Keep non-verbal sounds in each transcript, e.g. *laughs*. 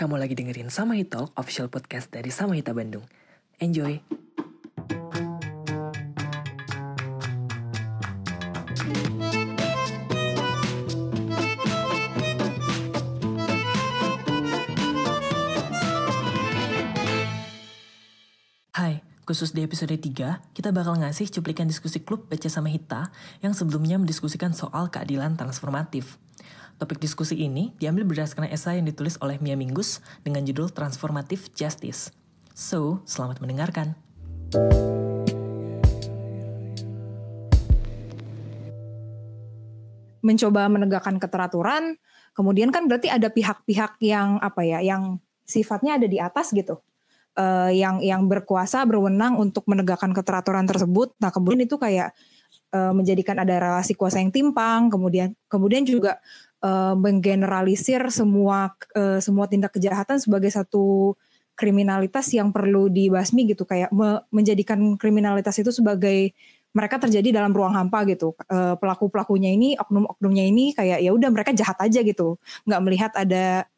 Kamu lagi dengerin Samahi Talk, official podcast dari Samahita Bandung. Enjoy! Hai, khusus di episode 3, kita bakal ngasih cuplikan diskusi klub Baca sama Hita yang sebelumnya mendiskusikan soal keadilan transformatif. Topik diskusi ini diambil berdasarkan esai yang ditulis oleh Mia Minggus dengan judul Transformative Justice. So, selamat mendengarkan. mencoba menegakkan keteraturan, kemudian kan berarti ada pihak-pihak yang apa ya, yang sifatnya ada di atas gitu, uh, yang yang berkuasa berwenang untuk menegakkan keteraturan tersebut. Nah kemudian itu kayak uh, menjadikan ada relasi kuasa yang timpang, kemudian kemudian juga uh, menggeneralisir semua uh, semua tindak kejahatan sebagai satu kriminalitas yang perlu dibasmi gitu, kayak me menjadikan kriminalitas itu sebagai mereka terjadi dalam ruang hampa gitu. Uh, pelaku pelakunya ini, oknum oknumnya ini kayak ya udah mereka jahat aja gitu, nggak melihat ada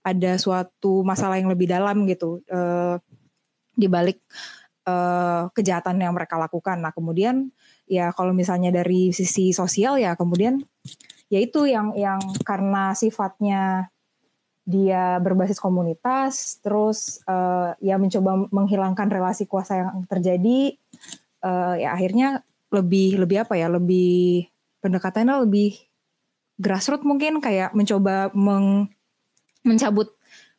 ada suatu masalah yang lebih dalam gitu uh, di balik kejahatan yang mereka lakukan. Nah kemudian ya kalau misalnya dari sisi sosial ya kemudian ya itu yang yang karena sifatnya dia berbasis komunitas, terus uh, ya mencoba menghilangkan relasi kuasa yang terjadi uh, ya akhirnya lebih lebih apa ya lebih pendekatannya lebih grassroots mungkin kayak mencoba meng, mencabut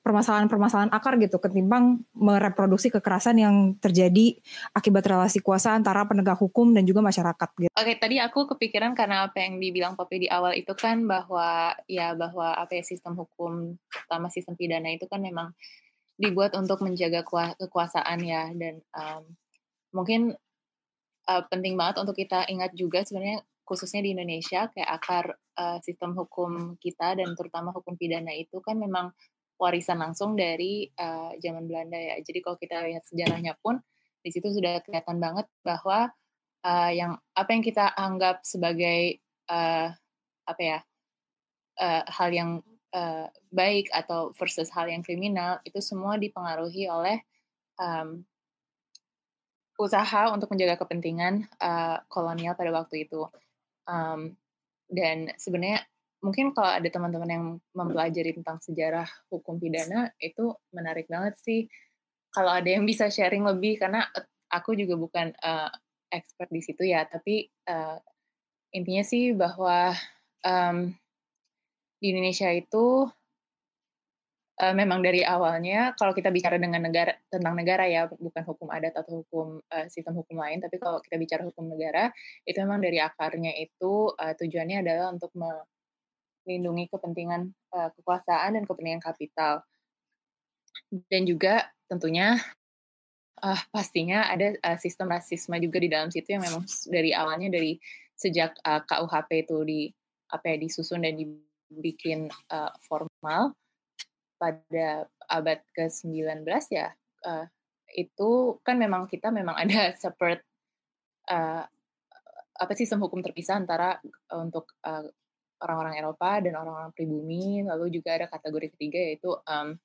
permasalahan-permasalahan akar gitu ketimbang mereproduksi kekerasan yang terjadi akibat relasi kuasa antara penegak hukum dan juga masyarakat gitu. Oke, tadi aku kepikiran karena apa yang dibilang Popi di awal itu kan bahwa ya bahwa apa ya sistem hukum terutama sistem pidana itu kan memang dibuat untuk menjaga kekuasaan ya dan um, mungkin uh, penting banget untuk kita ingat juga sebenarnya khususnya di Indonesia kayak akar uh, sistem hukum kita dan terutama hukum pidana itu kan memang warisan langsung dari uh, zaman Belanda ya. Jadi kalau kita lihat sejarahnya pun di situ sudah kelihatan banget bahwa uh, yang apa yang kita anggap sebagai uh, apa ya uh, hal yang uh, baik atau versus hal yang kriminal itu semua dipengaruhi oleh um, usaha untuk menjaga kepentingan uh, kolonial pada waktu itu. Um, dan sebenarnya mungkin kalau ada teman-teman yang mempelajari tentang sejarah hukum pidana itu menarik banget sih. Kalau ada yang bisa sharing lebih karena aku juga bukan uh, expert di situ ya, tapi uh, intinya sih bahwa um, di Indonesia itu uh, memang dari awalnya kalau kita bicara dengan negara tentang negara ya bukan hukum adat atau hukum uh, sistem hukum lain tapi kalau kita bicara hukum negara itu memang dari akarnya itu uh, tujuannya adalah untuk melindungi kepentingan uh, kekuasaan dan kepentingan kapital. Dan juga tentunya uh, pastinya ada uh, sistem rasisme juga di dalam situ yang memang dari awalnya dari sejak uh, KUHP itu di apa ya disusun dan dibikin uh, formal pada abad ke-19 ya uh, itu kan memang kita memang ada *laughs* separate uh, apa sistem hukum terpisah antara untuk uh, orang-orang Eropa dan orang-orang pribumi. Lalu juga ada kategori ketiga yaitu um,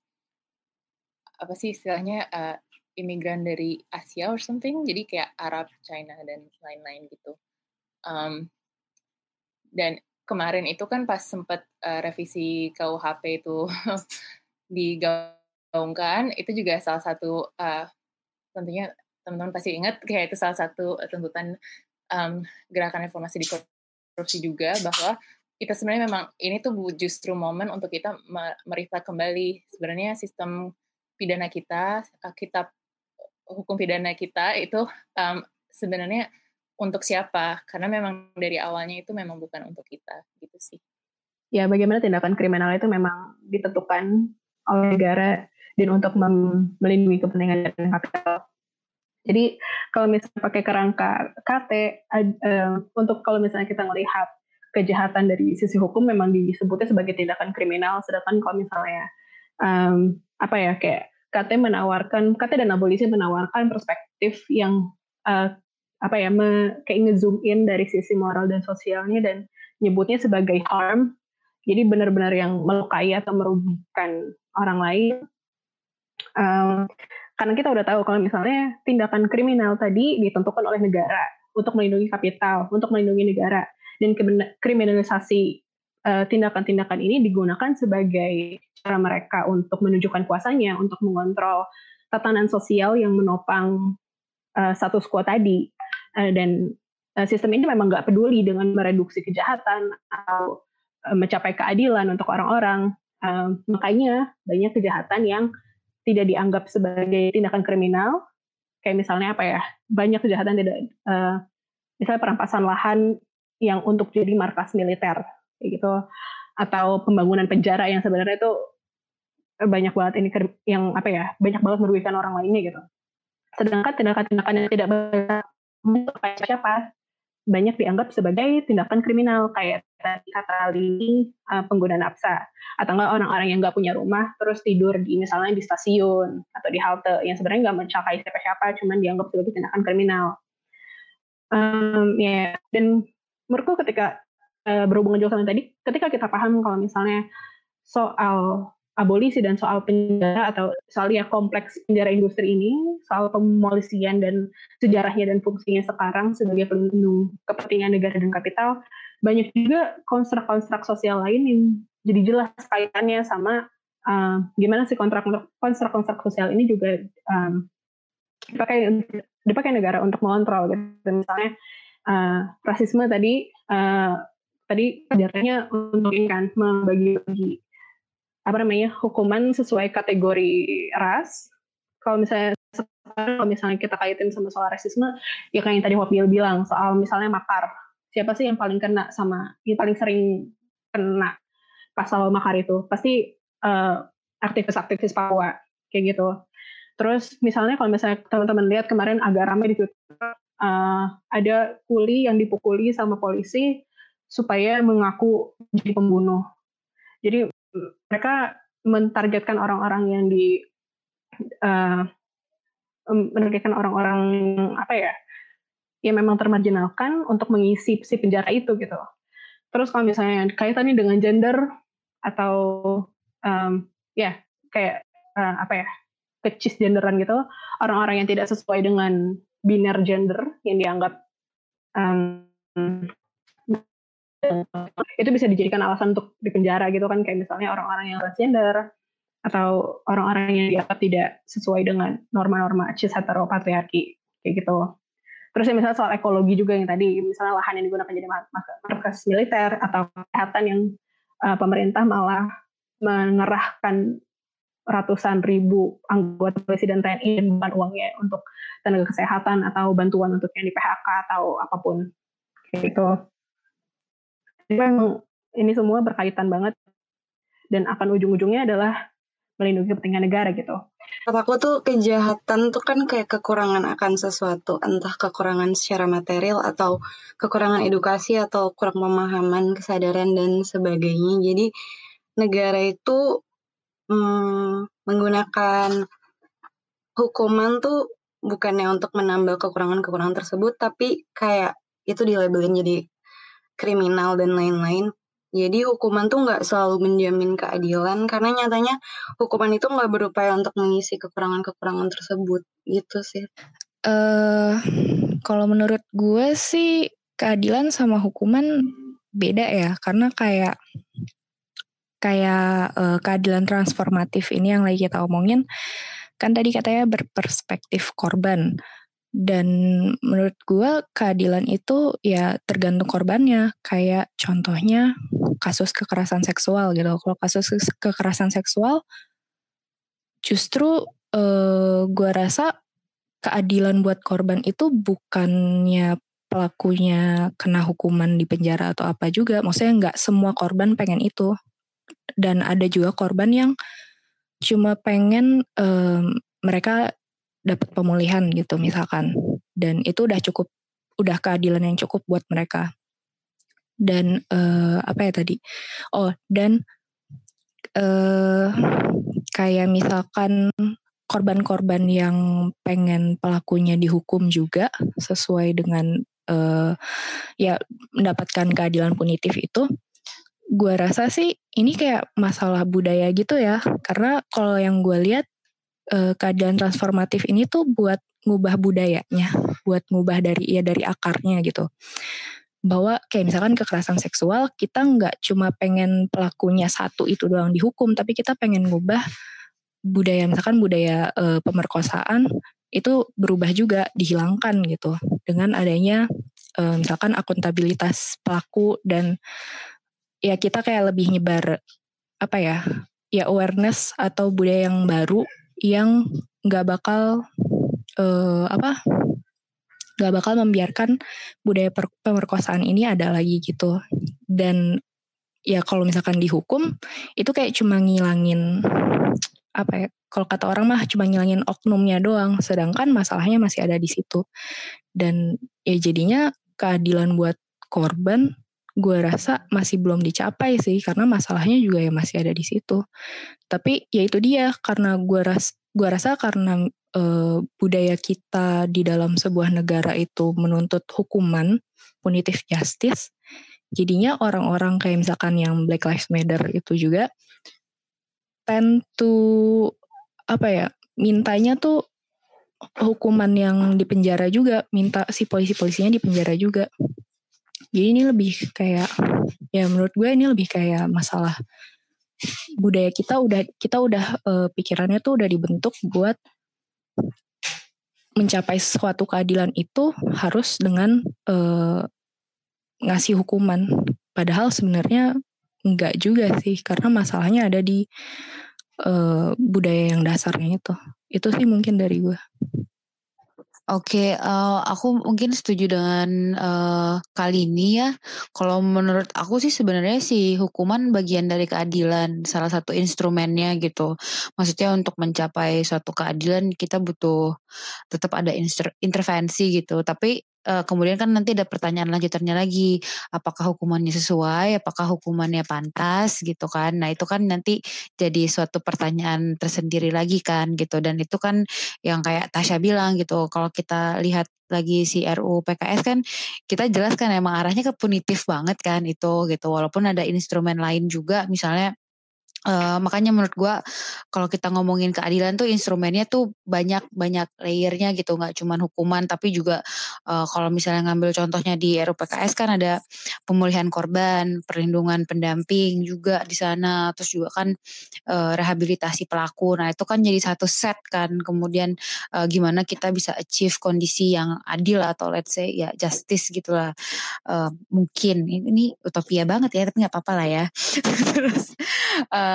apa sih istilahnya uh, imigran dari Asia or something. Jadi kayak Arab, China dan lain-lain gitu. Um, dan kemarin itu kan pas sempat uh, revisi KUHP itu *laughs* digaungkan itu juga salah satu uh, tentunya teman-teman pasti ingat kayak itu salah satu tuntutan um, gerakan reformasi di korupsi juga bahwa kita sebenarnya memang ini tuh justru momen untuk kita merifat kembali sebenarnya sistem pidana kita kitab hukum pidana kita itu um, sebenarnya untuk siapa karena memang dari awalnya itu memang bukan untuk kita gitu sih ya bagaimana tindakan kriminal itu memang ditentukan oleh negara dan untuk melindungi kepentingan dan kapital. Jadi kalau misalnya pakai kerangka KT, uh, untuk kalau misalnya kita melihat kejahatan dari sisi hukum memang disebutnya sebagai tindakan kriminal, sedangkan kalau misalnya um, apa ya kayak KT menawarkan KT dan abolisi menawarkan perspektif yang uh, apa ya me, kayak ngezoom in dari sisi moral dan sosialnya dan nyebutnya sebagai harm jadi benar-benar yang melukai atau merugikan orang lain. Um, karena kita udah tahu kalau misalnya tindakan kriminal tadi ditentukan oleh negara untuk melindungi kapital, untuk melindungi negara, dan kriminalisasi tindakan tindakan-tindakan ini digunakan sebagai cara mereka untuk menunjukkan kuasanya, untuk mengontrol tatanan sosial yang menopang uh, status quo tadi. Uh, dan uh, sistem ini memang nggak peduli dengan mereduksi kejahatan atau uh, mencapai keadilan untuk orang-orang. Uh, makanya banyak kejahatan yang tidak dianggap sebagai tindakan kriminal, kayak misalnya apa ya, banyak kejahatan tidak, uh, misalnya perampasan lahan yang untuk jadi markas militer, gitu, atau pembangunan penjara yang sebenarnya itu banyak banget ini yang apa ya banyak banget merugikan orang lainnya gitu. Sedangkan tindakan-tindakan yang tidak kayak siapa banyak dianggap sebagai tindakan kriminal kayak tadi kata Lili uh, pengguna nafsa atau enggak orang-orang yang nggak punya rumah terus tidur di misalnya di stasiun atau di halte yang sebenarnya nggak mencapai siapa-siapa cuman dianggap sebagai tindakan kriminal um, ya yeah. dan menurutku ketika uh, berhubungan juga sama tadi ketika kita paham kalau misalnya soal abolisi dan soal penjara atau soal ya kompleks penjara industri ini, soal pemolisian dan sejarahnya dan fungsinya sekarang sebagai pelindung kepentingan negara dan kapital, banyak juga konstruk-konstruk sosial lain yang jadi jelas kaitannya sama uh, gimana sih kontrak konstruk-konstruk sosial ini juga um, dipakai dipakai negara untuk mengontrol gitu. Misalnya uh, rasisme tadi uh, tadi ajarannya untuk kan membagi-bagi apa namanya hukuman sesuai kategori ras. Kalau misalnya kalau misalnya kita kaitin sama soal rasisme, ya kayak yang tadi Wapil bilang soal misalnya makar. Siapa sih yang paling kena sama yang paling sering kena pasal makar itu? Pasti uh, aktivis-aktivis Papua kayak gitu. Terus misalnya kalau misalnya teman-teman lihat kemarin agak ramai di Twitter, uh, ada kuli yang dipukuli sama polisi supaya mengaku jadi pembunuh. Jadi mereka mentargetkan orang-orang yang di uh, menargetkan orang-orang apa ya yang memang termarginalkan untuk mengisi si penjara itu gitu. Terus kalau misalnya kaitannya dengan gender atau um, ya kayak uh, apa ya kecis genderan gitu, orang-orang yang tidak sesuai dengan biner gender yang dianggap um, itu bisa dijadikan alasan untuk dipenjara gitu kan kayak misalnya orang-orang yang transgender atau orang-orang yang dianggap tidak sesuai dengan norma-norma cis heteropatriarki kayak gitu. Terus ya misalnya soal ekologi juga yang tadi misalnya lahan yang digunakan jadi markas militer atau kesehatan yang uh, pemerintah malah mengerahkan ratusan ribu anggota polisi dan TNI dan bukan uangnya untuk tenaga kesehatan atau bantuan untuk yang di PHK atau apa pun kayak gitu. Memang ini semua berkaitan banget dan akan ujung-ujungnya adalah melindungi kepentingan negara gitu. Kataku tuh kejahatan tuh kan kayak kekurangan akan sesuatu, entah kekurangan secara material atau kekurangan edukasi atau kurang pemahaman, kesadaran dan sebagainya. Jadi negara itu hmm, menggunakan hukuman tuh bukannya untuk menambah kekurangan-kekurangan tersebut, tapi kayak itu dilabelin jadi kriminal dan lain-lain. Jadi hukuman tuh nggak selalu menjamin keadilan karena nyatanya hukuman itu nggak berupaya untuk mengisi kekurangan-kekurangan tersebut gitu sih. Uh, kalau menurut gue sih keadilan sama hukuman beda ya karena kayak kayak uh, keadilan transformatif ini yang lagi kita omongin kan tadi katanya berperspektif korban dan menurut gue keadilan itu ya tergantung korbannya. Kayak contohnya kasus kekerasan seksual gitu. Kalau kasus kekerasan seksual justru eh, gue rasa keadilan buat korban itu bukannya pelakunya kena hukuman di penjara atau apa juga. Maksudnya nggak semua korban pengen itu. Dan ada juga korban yang cuma pengen um, mereka dapat pemulihan gitu misalkan. Dan itu udah cukup udah keadilan yang cukup buat mereka. Dan uh, apa ya tadi? Oh dan uh, kayak misalkan korban-korban yang pengen pelakunya dihukum juga sesuai dengan uh, ya mendapatkan keadilan punitif itu gue rasa sih ini kayak masalah budaya gitu ya. Karena kalau yang gue lihat uh, keadaan transformatif ini tuh buat ngubah budayanya, buat ngubah dari ya dari akarnya gitu. Bahwa kayak misalkan kekerasan seksual kita nggak cuma pengen pelakunya satu itu doang dihukum, tapi kita pengen ngubah budaya misalkan budaya uh, pemerkosaan itu berubah juga dihilangkan gitu dengan adanya uh, misalkan akuntabilitas pelaku dan ya kita kayak lebih nyebar apa ya ya awareness atau budaya yang baru yang nggak bakal uh, apa nggak bakal membiarkan budaya pemerkosaan ini ada lagi gitu. Dan ya kalau misalkan dihukum itu kayak cuma ngilangin apa ya kalau kata orang mah cuma ngilangin oknumnya doang sedangkan masalahnya masih ada di situ. Dan ya jadinya keadilan buat korban gue rasa masih belum dicapai sih karena masalahnya juga ya masih ada di situ. Tapi ya itu dia karena gue ras gue rasa karena e, budaya kita di dalam sebuah negara itu menuntut hukuman punitive justice, jadinya orang-orang kayak misalkan yang Black Lives Matter itu juga tend to apa ya mintanya tuh hukuman yang di penjara juga minta si polisi-polisinya di penjara juga jadi ini lebih kayak ya menurut gue ini lebih kayak masalah budaya kita udah kita udah uh, pikirannya tuh udah dibentuk buat mencapai suatu keadilan itu harus dengan uh, ngasih hukuman. Padahal sebenarnya enggak juga sih karena masalahnya ada di uh, budaya yang dasarnya itu. Itu sih mungkin dari gue. Oke, uh, aku mungkin setuju dengan uh, kali ini ya. Kalau menurut aku sih sebenarnya sih hukuman bagian dari keadilan, salah satu instrumennya gitu. Maksudnya untuk mencapai suatu keadilan kita butuh tetap ada intervensi gitu. Tapi uh, kemudian kan nanti ada pertanyaan lanjutannya lagi. Apakah hukumannya sesuai? Apakah hukumannya pantas? Gitu kan. Nah itu kan nanti jadi suatu pertanyaan tersendiri lagi kan gitu. Dan itu kan yang kayak Tasya bilang gitu. Kalau kita lihat lagi si RU PKS kan kita jelas kan emang arahnya ke punitif banget kan itu gitu. Walaupun ada instrumen lain juga misalnya Uh, makanya menurut gue kalau kita ngomongin keadilan tuh instrumennya tuh banyak banyak layernya gitu. Nggak cuma hukuman tapi juga uh, kalau misalnya ngambil contohnya di RUPKS kan ada pemulihan korban perlindungan pendamping juga di sana terus juga kan uh, rehabilitasi pelaku. Nah itu kan jadi satu set kan. Kemudian uh, gimana kita bisa achieve kondisi yang adil atau let's say ya justice gitulah uh, mungkin ini utopia banget ya tapi nggak apa-apa lah ya. *laughs* Terus uh,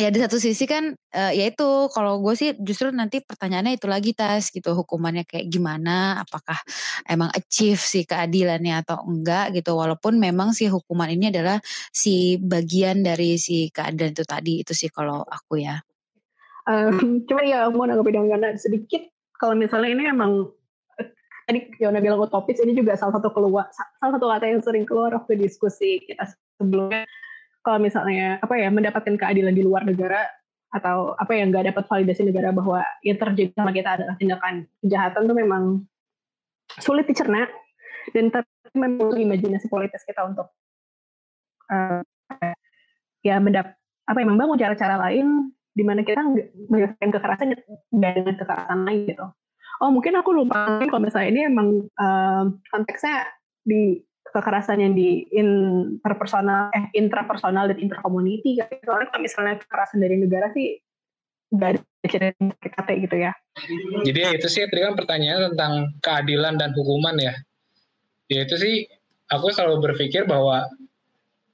ya di satu sisi kan uh, ya itu kalau gue sih justru nanti pertanyaannya itu lagi tas gitu hukumannya kayak gimana apakah emang achieve si keadilannya atau enggak gitu. Walaupun memang si hukuman ini adalah si bagian dari si keadilan itu tadi itu sih kalau aku ya. Um, *laughs* cuma ya mau nanggapin dengan sedikit kalau misalnya ini emang eh, tadi Yona bilang utopis ini juga salah satu keluar salah satu kata yang sering keluar waktu diskusi kita sebelumnya kalau misalnya apa ya mendapatkan keadilan di luar negara atau apa yang nggak dapat validasi negara bahwa yang terjadi sama kita adalah tindakan kejahatan tuh memang sulit dicerna dan tapi memang imajinasi politis kita untuk uh, ya mendap apa yang membangun cara-cara lain di mana kita menyelesaikan kekerasan dengan kekerasan lain gitu. Oh mungkin aku lupa kalau misalnya ini emang uh, konteksnya di kekerasan yang di interpersonal eh intrapersonal dan intercommunity soalnya kalau misalnya kekerasan dari negara sih nggak ada cerita gitu ya. Jadi ya itu sih tadi kan pertanyaan tentang keadilan dan hukuman ya. Ya itu sih aku selalu berpikir bahwa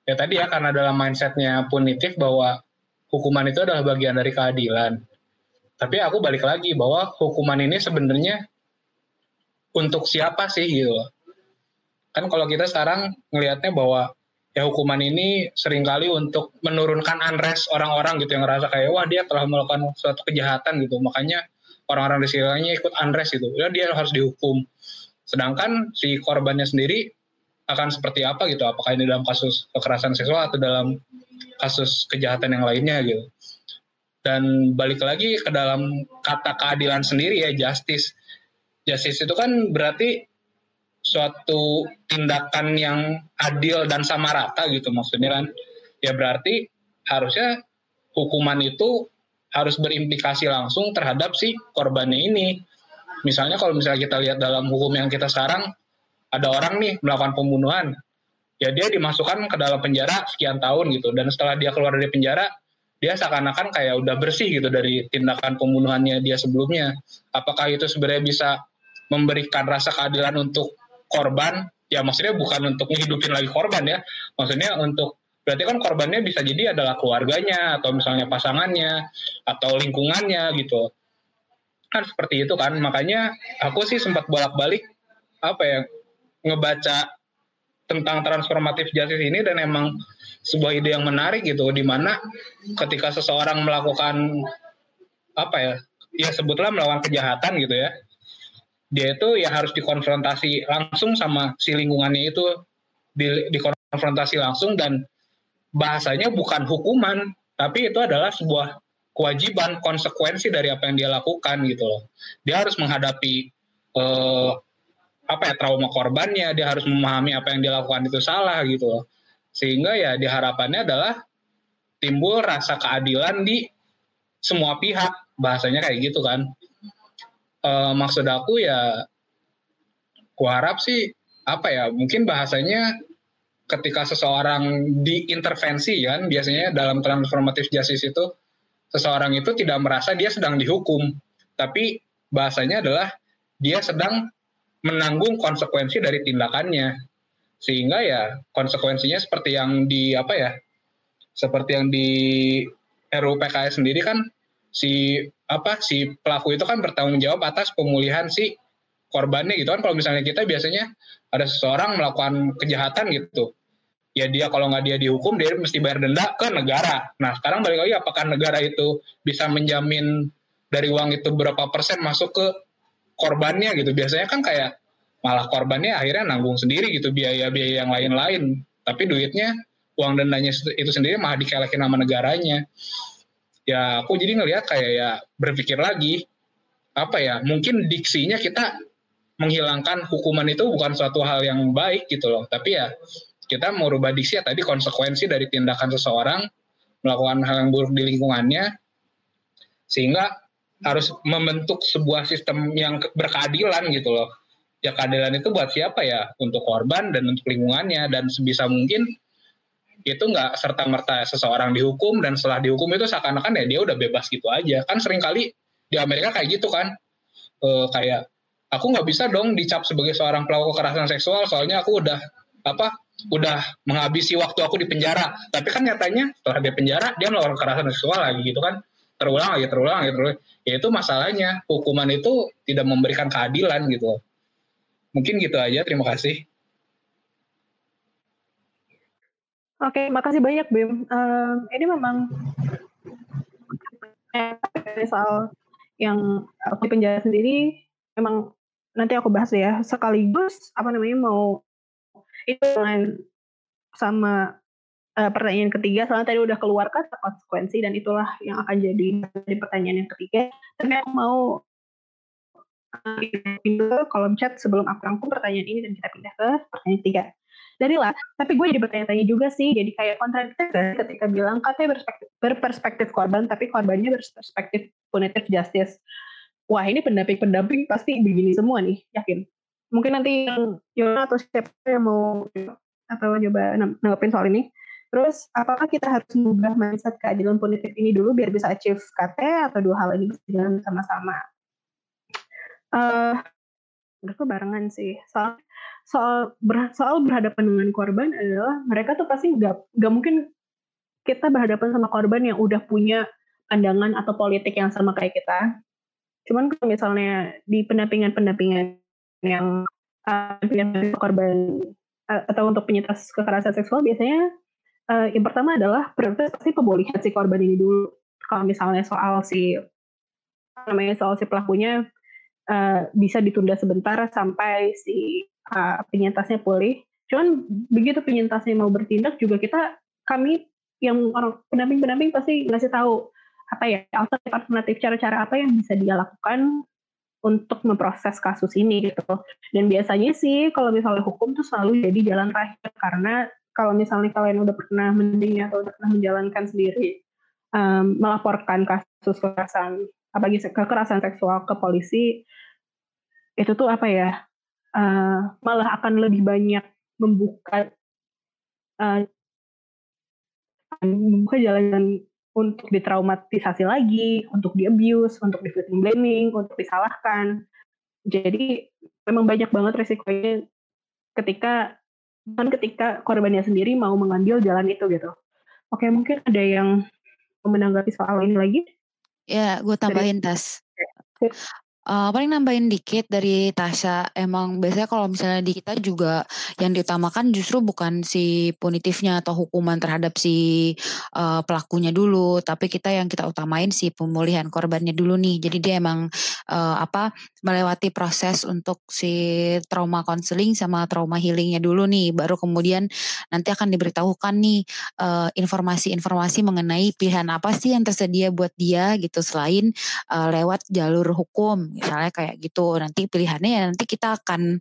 ya tadi ya karena dalam mindsetnya punitif bahwa hukuman itu adalah bagian dari keadilan. Tapi aku balik lagi bahwa hukuman ini sebenarnya untuk siapa sih gitu kan kalau kita sekarang ngelihatnya bahwa ya hukuman ini sering kali untuk menurunkan unrest orang-orang gitu yang ngerasa kayak wah dia telah melakukan suatu kejahatan gitu. Makanya orang-orang di sekitarnya ikut unrest gitu. Ya dia harus dihukum. Sedangkan si korbannya sendiri akan seperti apa gitu? Apakah ini dalam kasus kekerasan seksual atau dalam kasus kejahatan yang lainnya gitu? Dan balik lagi ke dalam kata keadilan sendiri ya justice. Justice itu kan berarti suatu tindakan yang adil dan sama rata gitu maksudnya kan. Ya berarti harusnya hukuman itu harus berimplikasi langsung terhadap si korbannya ini. Misalnya kalau misalnya kita lihat dalam hukum yang kita sekarang ada orang nih melakukan pembunuhan. Ya dia dimasukkan ke dalam penjara sekian tahun gitu. Dan setelah dia keluar dari penjara dia seakan-akan kayak udah bersih gitu dari tindakan pembunuhannya dia sebelumnya. Apakah itu sebenarnya bisa memberikan rasa keadilan untuk korban ya maksudnya bukan untuk menghidupin lagi korban ya. Maksudnya untuk berarti kan korbannya bisa jadi adalah keluarganya atau misalnya pasangannya atau lingkungannya gitu. Kan seperti itu kan. Makanya aku sih sempat bolak-balik apa ya ngebaca tentang transformatif justice ini dan emang sebuah ide yang menarik gitu di mana ketika seseorang melakukan apa ya ya sebutlah melakukan kejahatan gitu ya dia itu ya harus dikonfrontasi langsung sama si lingkungannya itu. Di, dikonfrontasi langsung dan bahasanya bukan hukuman tapi itu adalah sebuah kewajiban konsekuensi dari apa yang dia lakukan gitu loh. Dia harus menghadapi eh, apa ya trauma korbannya dia harus memahami apa yang dia lakukan itu salah gitu loh. Sehingga ya diharapannya adalah timbul rasa keadilan di semua pihak bahasanya kayak gitu kan uh, maksud aku ya kuharap sih apa ya mungkin bahasanya ketika seseorang diintervensi kan biasanya dalam transformatif justice itu seseorang itu tidak merasa dia sedang dihukum. Tapi bahasanya adalah dia sedang menanggung konsekuensi dari tindakannya. Sehingga ya konsekuensinya seperti yang di apa ya seperti yang di RUU PKS sendiri kan si apa si pelaku itu kan bertanggung jawab atas pemulihan si korbannya gitu kan. Kalau misalnya kita biasanya ada seseorang melakukan kejahatan gitu ya dia kalau nggak dia dihukum dia mesti bayar denda ke negara. Nah sekarang balik lagi apakah negara itu bisa menjamin dari uang itu berapa persen masuk ke korbannya gitu? Biasanya kan kayak malah korbannya akhirnya nanggung sendiri gitu biaya-biaya yang lain-lain. Tapi duitnya uang dendanya itu sendiri malah dikelekin sama negaranya ya aku jadi ngelihat kayak ya berpikir lagi apa ya mungkin diksinya kita menghilangkan hukuman itu bukan suatu hal yang baik gitu loh. Tapi ya kita mau rubah diksi ya tadi konsekuensi dari tindakan seseorang melakukan hal yang buruk di lingkungannya sehingga harus membentuk sebuah sistem yang berkeadilan gitu loh. Ya keadilan itu buat siapa ya? Untuk korban dan untuk lingkungannya dan sebisa mungkin itu nggak serta merta seseorang dihukum dan setelah dihukum itu seakan-akan ya dia udah bebas gitu aja. Kan sering kali di Amerika kayak gitu kan. E, kayak aku nggak bisa dong dicap sebagai seorang pelaku kekerasan seksual soalnya aku udah apa udah menghabisi waktu aku di penjara. Tapi kan nyatanya setelah dia penjara dia melakukan kekerasan seksual lagi gitu kan. Terulang lagi terulang lagi terulang ya itu masalahnya hukuman itu tidak memberikan keadilan gitu. Mungkin gitu aja terima kasih Oke, makasih banyak Bim. Um, ini memang soal yang di penjara sendiri memang nanti aku bahas ya. Sekaligus apa namanya mau itu dengan sama uh, pertanyaan ketiga. Soalnya tadi udah keluar kan konsekuensi dan itulah yang akan jadi di pertanyaan yang ketiga. Tapi aku mau uh, kolom chat sebelum aku rangkum pertanyaan ini dan kita pindah ke pertanyaan ketiga dari lah tapi gue jadi bertanya-tanya juga sih jadi kayak kontradiktif ketika bilang katanya berperspektif, berperspektif korban tapi korbannya berperspektif punitive justice. Wah ini pendamping-pendamping pasti begini semua nih yakin? Mungkin nanti Yona atau siapa yang mau atau coba nanggepin soal ini. Terus apakah kita harus mengubah mindset keadilan punitif ini dulu biar bisa achieve KT atau dua hal ini bisa jalan sama-sama? Uh, udah barengan sih. Soal soal ber, soal berhadapan dengan korban adalah mereka tuh pasti nggak nggak mungkin kita berhadapan sama korban yang udah punya pandangan atau politik yang sama kayak kita. Cuman kalau misalnya di pendampingan-pendampingan yang uh, korban uh, atau untuk penyintas kekerasan seksual biasanya uh, yang pertama adalah prioritas pasti pemulihan si korban ini dulu. Kalau misalnya soal si namanya soal si pelakunya uh, bisa ditunda sebentar sampai si uh, penyintasnya pulih. Cuman begitu penyintasnya mau bertindak juga kita kami yang orang pendamping-pendamping pasti ngasih tahu apa ya alternatif alternatif cara-cara apa yang bisa dia lakukan untuk memproses kasus ini gitu. Dan biasanya sih kalau misalnya hukum tuh selalu jadi jalan terakhir karena kalau misalnya kalian udah pernah mendengar atau udah pernah menjalankan sendiri um, melaporkan kasus kekerasan apalagi kekerasan seksual ke polisi itu tuh apa ya uh, malah akan lebih banyak membuka uh, membuka jalan untuk ditraumatisasi lagi, untuk di abuse, untuk di victim blaming, untuk disalahkan. Jadi memang banyak banget resikonya ketika kan ketika korbannya sendiri mau mengambil jalan itu gitu. Oke, mungkin ada yang menanggapi soal ini lagi? Ya, gue tambahin Dari, tas. Uh, paling nambahin dikit dari Tasya, emang biasanya kalau misalnya di kita juga yang diutamakan justru bukan si punitifnya atau hukuman terhadap si uh, pelakunya dulu, tapi kita yang kita utamain si pemulihan korbannya dulu nih. Jadi dia emang uh, apa melewati proses untuk si trauma counseling sama trauma healingnya dulu nih, baru kemudian nanti akan diberitahukan nih informasi-informasi uh, mengenai pilihan apa sih yang tersedia buat dia gitu selain uh, lewat jalur hukum misalnya kayak gitu nanti pilihannya ya nanti kita akan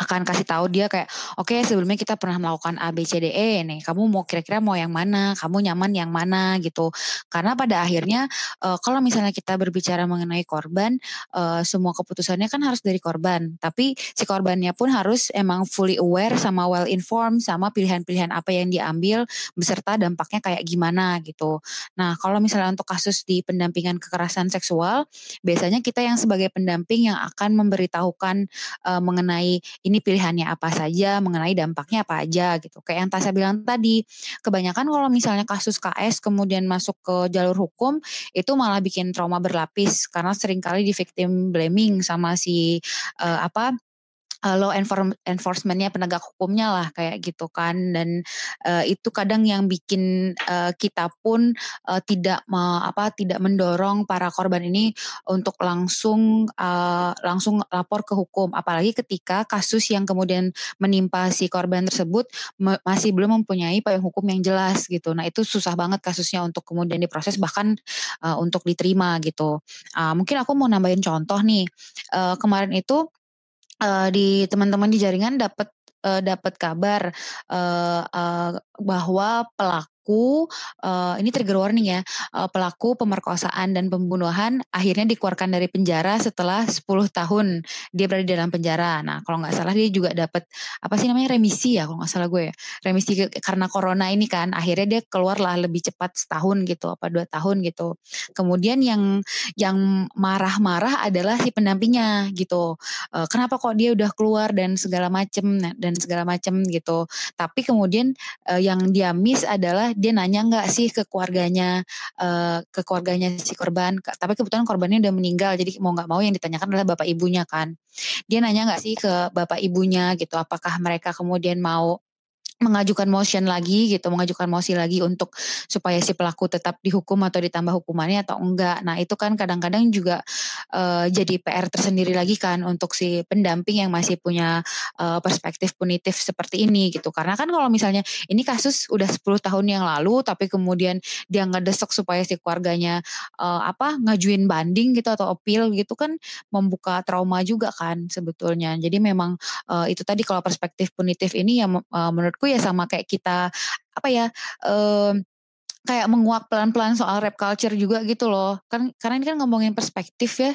akan kasih tahu dia kayak oke okay, sebelumnya kita pernah melakukan A B C D E nih. Kamu mau kira-kira mau yang mana? Kamu nyaman yang mana? gitu. Karena pada akhirnya uh, kalau misalnya kita berbicara mengenai korban uh, semua keputusannya kan harus dari korban. Tapi si korbannya pun harus emang fully aware sama well informed sama pilihan-pilihan apa yang diambil beserta dampaknya kayak gimana gitu. Nah kalau misalnya untuk kasus di pendampingan kekerasan seksual biasanya kita yang sebagai pendamping yang akan memberitahukan uh, mengenai ini pilihannya apa saja, mengenai dampaknya apa aja gitu. Kayak yang Tasya bilang tadi, kebanyakan kalau misalnya kasus KS kemudian masuk ke jalur hukum itu malah bikin trauma berlapis karena sering kali di victim blaming sama si uh, apa uh, law enforcementnya penegak hukumnya lah kayak gitu kan. Dan uh, itu kadang yang bikin uh, kita pun uh, tidak me, apa tidak mendorong para korban ini untuk langsung uh, langsung lapor ke hukum. Apalagi ketika kasus yang kemudian menimpa si korban tersebut masih belum mempunyai payung hukum yang jelas gitu. Nah itu susah banget kasusnya untuk kemudian diproses bahkan uh, untuk diterima gitu. Uh, mungkin aku mau nambahin contoh nih. Uh, kemarin itu uh, di teman-teman di jaringan dapat uh, dapat kabar uh, uh, bahwa pelaku pelaku uh, ini trigger warning ya uh, pelaku pemerkosaan dan pembunuhan akhirnya dikeluarkan dari penjara setelah 10 tahun dia berada di dalam penjara. Nah kalau nggak salah dia juga dapat apa sih namanya remisi ya kalau nggak salah gue ya remisi ke, karena corona ini kan akhirnya dia keluar lah lebih cepat setahun gitu apa dua tahun gitu. Kemudian yang yang marah-marah adalah si pendampingnya gitu. Uh, kenapa kok dia udah keluar dan segala macem dan segala macem gitu. Tapi kemudian uh, yang dia miss adalah dia nanya nggak sih ke keluarganya uh, ke keluarganya si korban? Tapi kebetulan korbannya udah meninggal jadi mau nggak mau yang ditanyakan adalah bapak ibunya kan. Dia nanya nggak sih ke bapak ibunya gitu apakah mereka kemudian mau mengajukan motion lagi gitu, mengajukan mosi lagi untuk supaya si pelaku tetap dihukum atau ditambah hukumannya atau enggak. Nah itu kan kadang-kadang juga uh, jadi PR tersendiri lagi kan untuk si pendamping yang masih punya uh, perspektif punitif seperti ini gitu. Karena kan kalau misalnya ini kasus udah 10 tahun yang lalu tapi kemudian dia ngedesek supaya si keluarganya uh, apa ngajuin banding gitu atau appeal gitu kan membuka trauma juga kan sebetulnya. Jadi memang itu tadi kalau perspektif punitif ini yang menurutku ya sama kayak kita apa ya um, kayak menguak pelan-pelan soal rap culture juga gitu loh. Kan karena ini kan ngomongin perspektif ya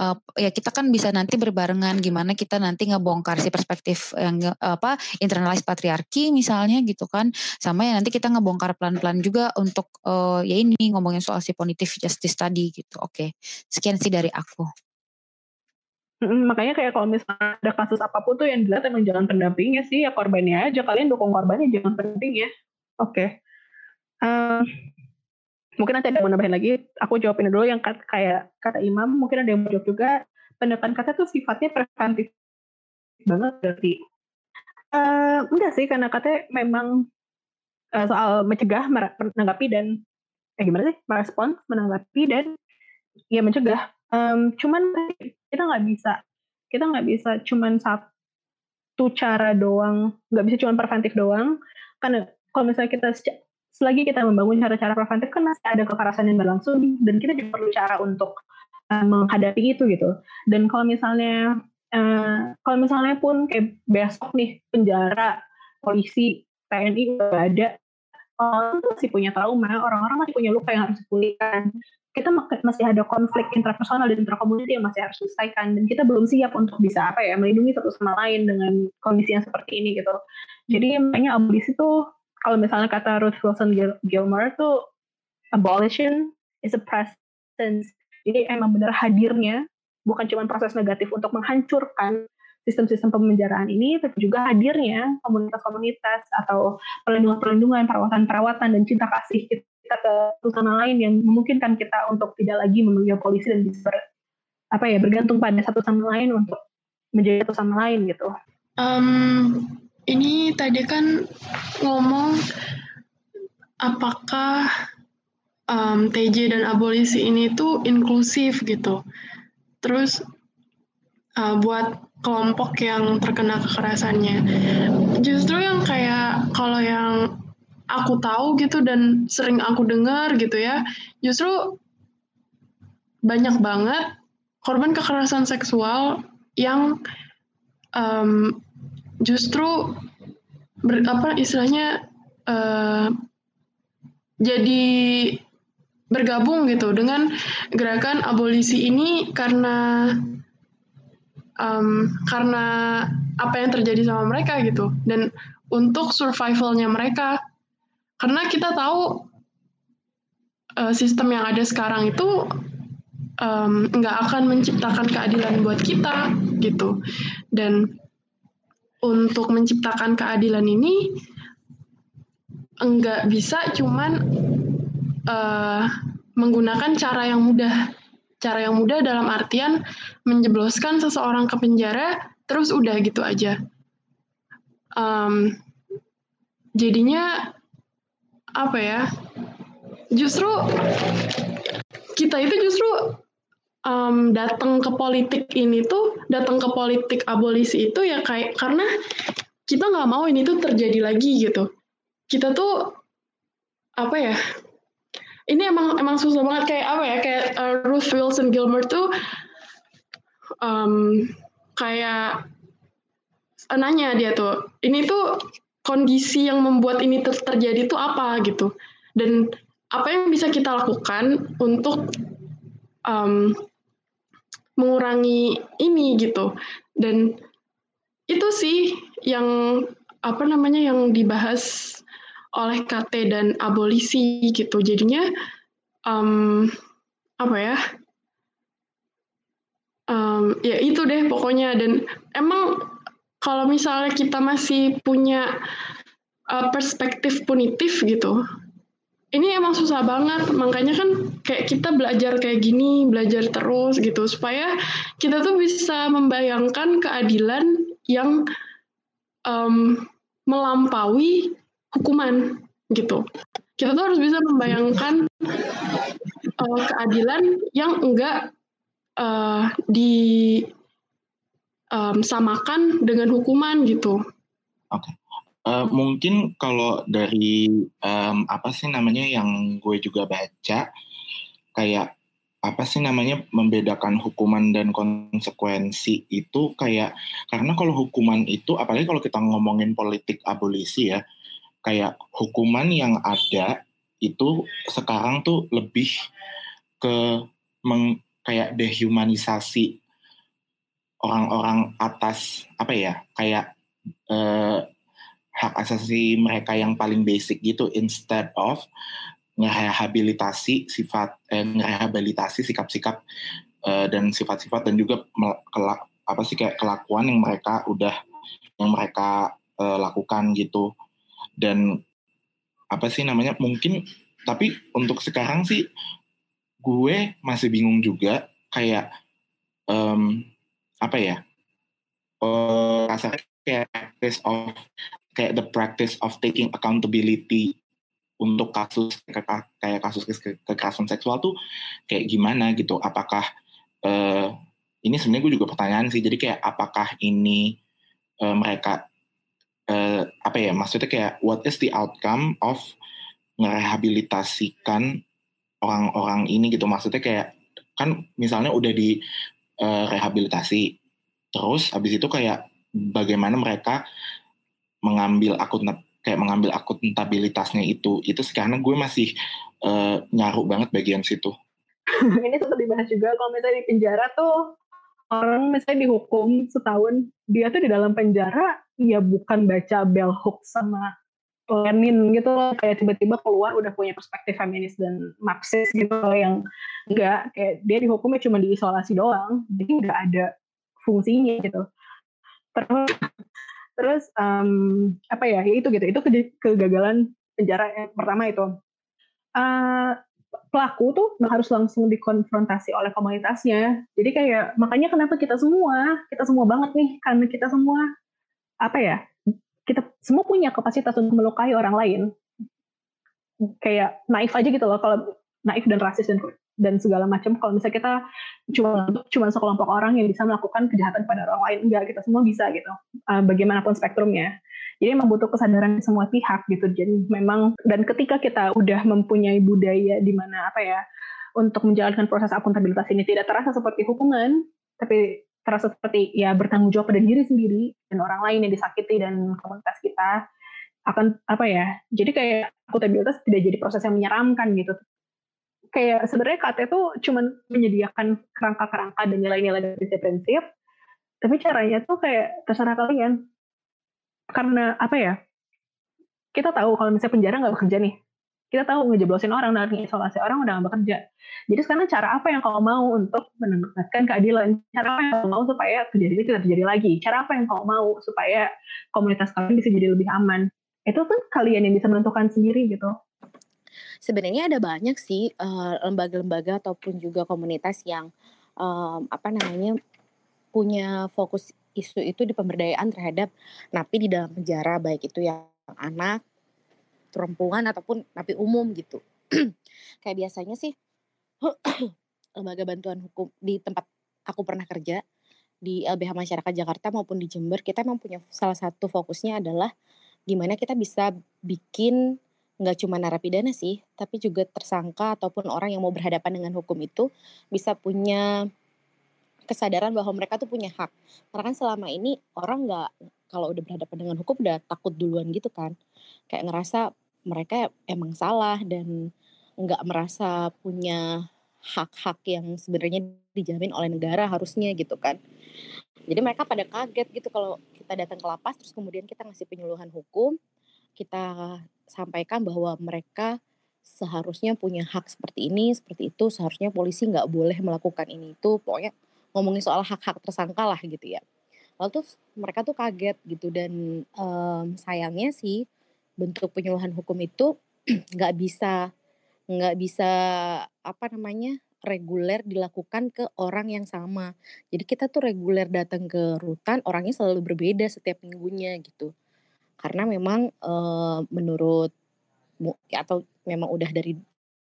uh, ya kita kan bisa nanti berbarengan gimana kita nanti ngebongkar si perspektif yang apa internalize patriarki misalnya gitu kan. Sama ya nanti kita ngebongkar pelan-pelan juga untuk uh, ya ini ngomongin soal si punitive justice tadi gitu. Oke sekian sih dari aku makanya kayak kalau misalnya ada kasus apa pun tuh yang dilihat emang jangan pendampingnya sih ya korbannya aja. Kalian dukung korbannya jangan pendampingnya oke. Okay. uh, mungkin nanti ada mau nambahin lagi? Aku jawabin dulu yang kata, kayak kata Imam mungkin ada yang mau jawab juga. Pendekatan kata tuh sifatnya preventif banget berarti. Uh, enggak sih karena kata memang uh, soal mencegah menanggapi dan eh gimana sih? Merespons menanggapi dan ya mencegah um, cuman kita nggak bisa kita nggak bisa cuman satu cara doang nggak bisa cuman preventif doang karena kalau misalnya kita selagi kita membangun cara-cara preventif kan masih ada kekerasan yang berlangsung dan kita juga perlu cara untuk uh, menghadapi itu gitu. Dan kalau misalnya uh, kalau misalnya pun kayak besok nih penjara, polisi, TNI udah ada, orang masih punya trauma, orang-orang masih punya luka yang harus dipulihkan. Kita masih ada konflik interpersonal dan interkomuniti yang masih harus diselesaikan dan kita belum siap untuk bisa apa ya melindungi satu sama lain dengan kondisi yang seperti ini gitu. Jadi makanya abolisi tuh kalau misalnya kata Ruth Wilson Gilmore tuh abolition is a presence. Jadi emang benar hadirnya bukan cuma proses negatif untuk menghancurkan sistem-sistem pemenjaraan ini, tapi juga hadirnya komunitas-komunitas atau perlindungan-perlindungan, perawatan-perawatan, dan cinta kasih kita ke satu sama lain yang memungkinkan kita untuk tidak lagi memanggil polisi dan bisa ber, apa ya bergantung pada satu sama lain untuk menjadi satu sama lain gitu. Um, ini tadi kan ngomong apakah um, TJ dan abolisi ini tuh inklusif gitu. Terus uh, buat kelompok yang terkena kekerasannya. Justru yang kayak kalau yang aku tahu gitu dan sering aku dengar gitu ya, justru banyak banget korban kekerasan seksual yang um, justru ber, apa istilahnya uh, jadi bergabung gitu dengan gerakan abolisi ini karena um, karena apa yang terjadi sama mereka gitu. Dan untuk survivalnya mereka karena kita tahu uh, sistem yang ada sekarang itu nggak um, akan menciptakan keadilan buat kita gitu dan untuk menciptakan keadilan ini nggak bisa cuman uh, menggunakan cara yang mudah cara yang mudah dalam artian menjebloskan seseorang ke penjara terus udah gitu aja. Um, jadinya apa ya? Justru kita itu justru um, datang ke politik ini tuh datang ke politik abolisi itu ya kayak karena kita nggak mau ini tuh terjadi lagi gitu. Kita tuh apa ya? ini emang emang susah banget kayak apa ya kayak uh, Ruth Wilson Gilmer tuh um, kayak nanya dia tuh ini tuh kondisi yang membuat ini ter terjadi tuh apa gitu dan apa yang bisa kita lakukan untuk um, mengurangi ini gitu dan itu sih yang apa namanya yang dibahas oleh KT dan abolisi gitu. Jadinya um, apa ya? Um, ya itu deh pokoknya dan emang kalau misalnya kita masih punya uh, perspektif punitif gitu, ini emang susah banget. Makanya kan kayak kita belajar kayak gini, belajar terus gitu supaya kita tuh bisa membayangkan keadilan yang um, melampaui hukuman gitu. Kita tuh harus bisa membayangkan uh, keadilan yang enggak uh, disamakan um, dengan hukuman gitu. Oke. Okay. Uh, eh, mungkin kalau dari um, apa sih namanya yang gue juga baca kayak apa sih namanya membedakan hukuman dan konsekuensi itu kayak karena kalau hukuman itu apalagi kalau kita ngomongin politik abolisi ya kayak hukuman yang ada itu sekarang tuh lebih ke meng, kayak dehumanisasi orang-orang atas apa ya kayak eh, hak asasi mereka yang paling basic gitu instead of ngerehabilitasi sifat eh, ngerehabilitasi sikap-sikap eh, dan sifat-sifat dan juga kelak, apa sih kayak kelakuan yang mereka udah yang mereka eh, lakukan gitu. Dan apa sih namanya mungkin tapi untuk sekarang sih gue masih bingung juga kayak um, apa ya uh, kayak practice of kayak the practice of taking accountability untuk kasus kayak kasus kekerasan seksual tuh kayak gimana gitu. Apakah uh, ini sebenarnya gue juga pertanyaan sih jadi kayak apakah ini uh, mereka uh, apa ya maksudnya kayak what is the outcome of ngerehabilitasikan orang-orang ini gitu. Maksudnya kayak kan misalnya udah di uh, rehabilitasi. Terus habis itu kayak bagaimana mereka mengambil akun kayak mengambil akuntabilitasnya itu itu sekarang gue masih uh, nyaru banget bagian situ. *laughs* Ini sempat dibahas juga kalau misalnya di penjara tuh orang misalnya dihukum setahun dia tuh di dalam penjara ya bukan baca bell hook sama Lenin gitu loh kayak tiba-tiba keluar udah punya perspektif feminis dan Marxis gitu loh yang enggak kayak dia dihukumnya cuma diisolasi doang jadi nggak ada fungsinya gitu terus terus um, apa ya, ya itu gitu itu ke kegagalan penjara yang pertama itu uh, pelaku tuh harus langsung dikonfrontasi oleh komunitasnya. Jadi kayak makanya kenapa kita semua, kita semua banget nih karena kita semua apa ya? Kita semua punya kapasitas untuk melukai orang lain. Kayak naif aja gitu loh kalau naif dan rasis dan dan segala macam. Kalau misalnya kita cuma cuma sekelompok orang yang bisa melakukan kejahatan pada orang lain enggak kita semua bisa gitu. Uh, bagaimanapun spektrumnya. Jadi memang butuh kesadaran semua pihak gitu. Jadi memang dan ketika kita udah mempunyai budaya di mana apa ya untuk menjalankan proses akuntabilitas ini tidak terasa seperti hukuman tapi terasa seperti ya bertanggung jawab pada diri sendiri dan orang lain yang disakiti dan komunitas kita akan apa ya jadi kayak akuntabilitas tidak jadi proses yang menyeramkan gitu kayak sebenarnya KT itu cuma menyediakan kerangka-kerangka dan nilai-nilai dari prinsip-prinsip, tapi caranya tuh kayak terserah kalian. Karena apa ya? Kita tahu kalau misalnya penjara nggak bekerja nih, kita tahu ngejeblosin orang dan isolasi orang udah nggak bekerja. Jadi sekarang cara apa yang kau mau untuk menegakkan keadilan? Cara apa yang kau mau supaya kejadian itu tidak terjadi lagi? Cara apa yang kau mau supaya komunitas kalian bisa jadi lebih aman? Itu kan kalian yang bisa menentukan sendiri gitu sebenarnya ada banyak sih lembaga lembaga-lembaga ataupun juga komunitas yang um, apa namanya punya fokus isu itu di pemberdayaan terhadap napi di dalam penjara baik itu yang anak, perempuan ataupun napi umum gitu. *clears throat* Kayak biasanya sih *clears throat* lembaga bantuan hukum di tempat aku pernah kerja di LBH Masyarakat Jakarta maupun di Jember kita memang punya salah satu fokusnya adalah gimana kita bisa bikin nggak cuma narapidana sih, tapi juga tersangka ataupun orang yang mau berhadapan dengan hukum itu bisa punya kesadaran bahwa mereka tuh punya hak. Karena kan selama ini orang nggak kalau udah berhadapan dengan hukum udah takut duluan gitu kan. Kayak ngerasa mereka emang salah dan nggak merasa punya hak-hak yang sebenarnya dijamin oleh negara harusnya gitu kan. Jadi mereka pada kaget gitu kalau kita datang ke lapas terus kemudian kita ngasih penyuluhan hukum, kita sampaikan bahwa mereka seharusnya punya hak seperti ini, seperti itu, seharusnya polisi nggak boleh melakukan ini itu, pokoknya ngomongin soal hak-hak tersangka lah gitu ya. Lalu tuh mereka tuh kaget gitu dan um, sayangnya sih bentuk penyuluhan hukum itu *clears throat* nggak bisa nggak bisa apa namanya reguler dilakukan ke orang yang sama. Jadi kita tuh reguler datang ke rutan orangnya selalu berbeda setiap minggunya gitu karena memang uh, menurut atau memang udah dari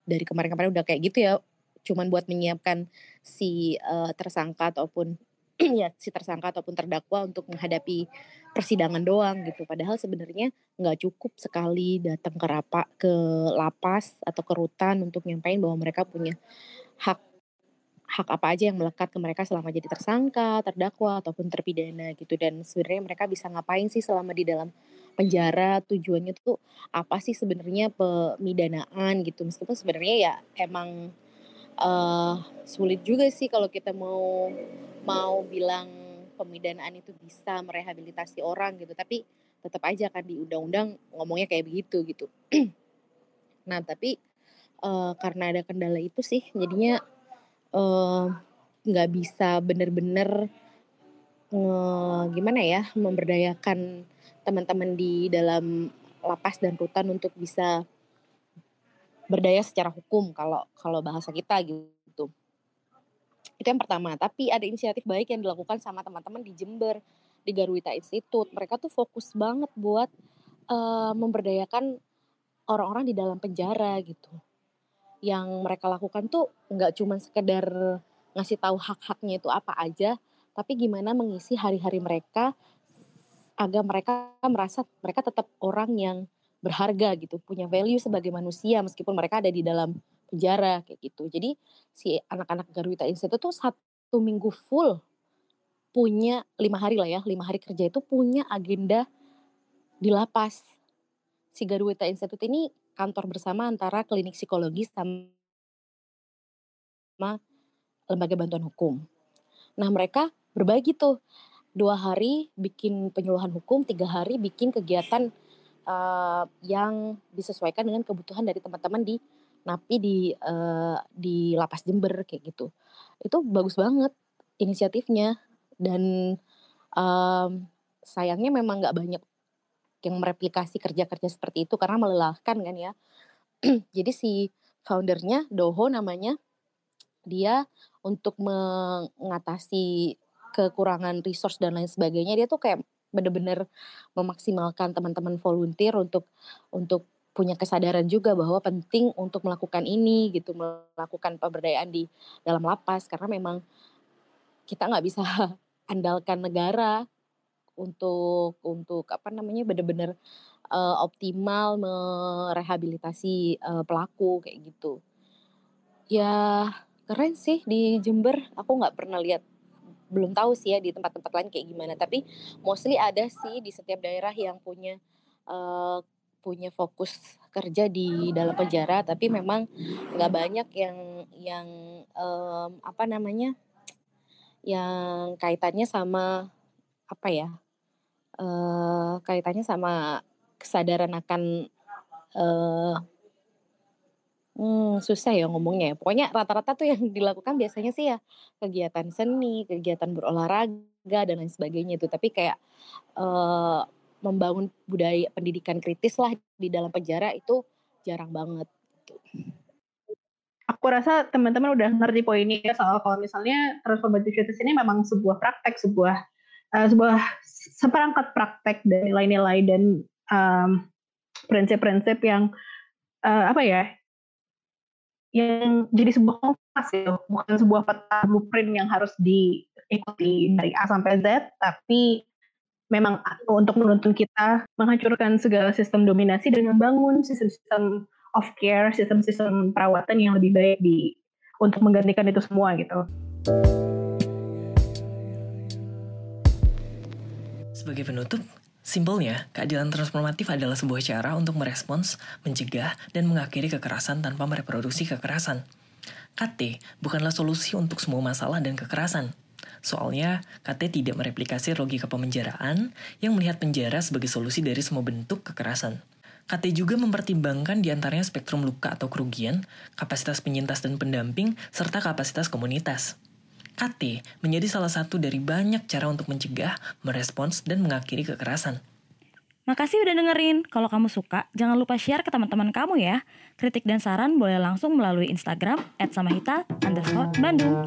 dari kemarin-kemarin udah kayak gitu ya cuman buat menyiapkan si uh, tersangka ataupun *clears throat* ya si tersangka ataupun terdakwa untuk menghadapi persidangan doang gitu. Padahal sebenarnya nggak cukup sekali datang ke rapa ke lapas atau ke rutan untuk nyampain bahwa mereka punya hak hak apa aja yang melekat ke mereka selama jadi tersangka, terdakwa ataupun terpidana gitu. Dan sebenarnya mereka bisa ngapain sih selama di dalam penjara? Tujuannya tuh apa sih sebenarnya pemidanaan gitu? Meskipun sebenarnya ya emang uh, sulit juga sih kalau kita mau mau bilang pemidanaan itu bisa merehabilitasi orang gitu. Tapi tetap aja kan di undang-undang ngomongnya kayak begitu gitu. *clears throat* Nah tapi uh, karena ada kendala itu sih jadinya nggak uh, bisa bener-bener gimana ya memberdayakan teman-teman di dalam lapas dan rutan untuk bisa berdaya secara hukum kalau kalau bahasa kita gitu. Itu yang pertama. Tapi ada inisiatif baik yang dilakukan sama teman-teman di Jember, di Garwita Institute. Mereka tuh fokus banget buat uh, memberdayakan orang-orang di dalam penjara gitu. Yang mereka lakukan tuh nggak cuma sekedar ngasih tahu hak-haknya itu apa aja, tapi gimana mengisi hari-hari mereka agar mereka merasa mereka tetap orang yang berharga gitu, punya value sebagai manusia meskipun mereka ada di dalam penjara kayak gitu. Jadi si anak-anak Garwita Institute tuh satu minggu full punya lima hari lah ya, lima hari kerja itu punya agenda di lapas. Si Garwita Institute ini kantor bersama antara klinik psikologis sama lembaga bantuan hukum. Nah mereka berbagi tuh dua hari bikin penyuluhan hukum, tiga hari bikin kegiatan uh, yang disesuaikan dengan kebutuhan dari teman-teman di napi di uh, di lapas Jember kayak gitu. Itu bagus banget inisiatifnya dan um, sayangnya memang nggak banyak yang mereplikasi kerja-kerja seperti itu karena melelahkan kan ya. *clears throat* Jadi si foundernya Doho namanya dia untuk mengatasi kekurangan resource dan lain sebagainya dia tuh kayak bener-bener memaksimalkan teman-teman volunteer untuk untuk punya kesadaran juga bahwa penting untuk melakukan ini gitu melakukan pemberdayaan di dalam lapas. Karena memang kita nggak bisa *laughs* andalkan negara untuk untuk apa namanya benar-benar uh, optimal merehabilitasi uh, pelaku kayak gitu. Ya keren sih di Jember. Aku nggak pernah lihat belum tahu sih ya di tempat-tempat lain kayak gimana. Tapi mostly ada sih di setiap daerah yang punya uh, punya fokus kerja di dalam penjara. Tapi memang nggak banyak yang yang um, apa namanya yang kaitannya sama apa ya uh, kaitannya sama kesadaran akan uh, hmm, susah ya ngomongnya ya. Pokoknya rata-rata tuh yang dilakukan biasanya sih ya kegiatan seni, kegiatan berolahraga dan lain sebagainya itu. Tapi kayak membangun budaya pendidikan kritis lah di dalam penjara itu jarang banget. Gitu. Aku rasa teman-teman udah ngerti poinnya ya soal kalau misalnya transformative justice ini memang sebuah praktek, sebuah uh, sebuah seperangkat praktek dari nilai-nilai dan um, prinsip-prinsip yang uh, apa ya yang jadi sebuah kompas ya, bukan sebuah peta blueprint yang harus diikuti dari A sampai Z, tapi memang untuk menuntun kita menghancurkan segala sistem dominasi dan membangun sistem-sistem of care, sistem-sistem perawatan yang lebih baik di untuk menggantikan itu semua gitu. Sebagai penutup, simpelnya, keadilan transformatif adalah sebuah cara untuk merespons, mencegah, dan mengakhiri kekerasan tanpa mereproduksi kekerasan. KT bukanlah solusi untuk semua masalah dan kekerasan, Soalnya, KT tidak mereplikasi logika pemenjaraan yang melihat penjara sebagai solusi dari semua bentuk kekerasan. KT juga mempertimbangkan di antaranya spektrum luka atau kerugian, kapasitas penyintas dan pendamping, serta kapasitas komunitas. KT menjadi salah satu dari banyak cara untuk mencegah, merespons, dan mengakhiri kekerasan. Makasih udah dengerin. Kalau kamu suka, jangan lupa share ke teman-teman kamu ya. Kritik dan saran boleh langsung melalui Instagram @samahita_bandung. Bandung.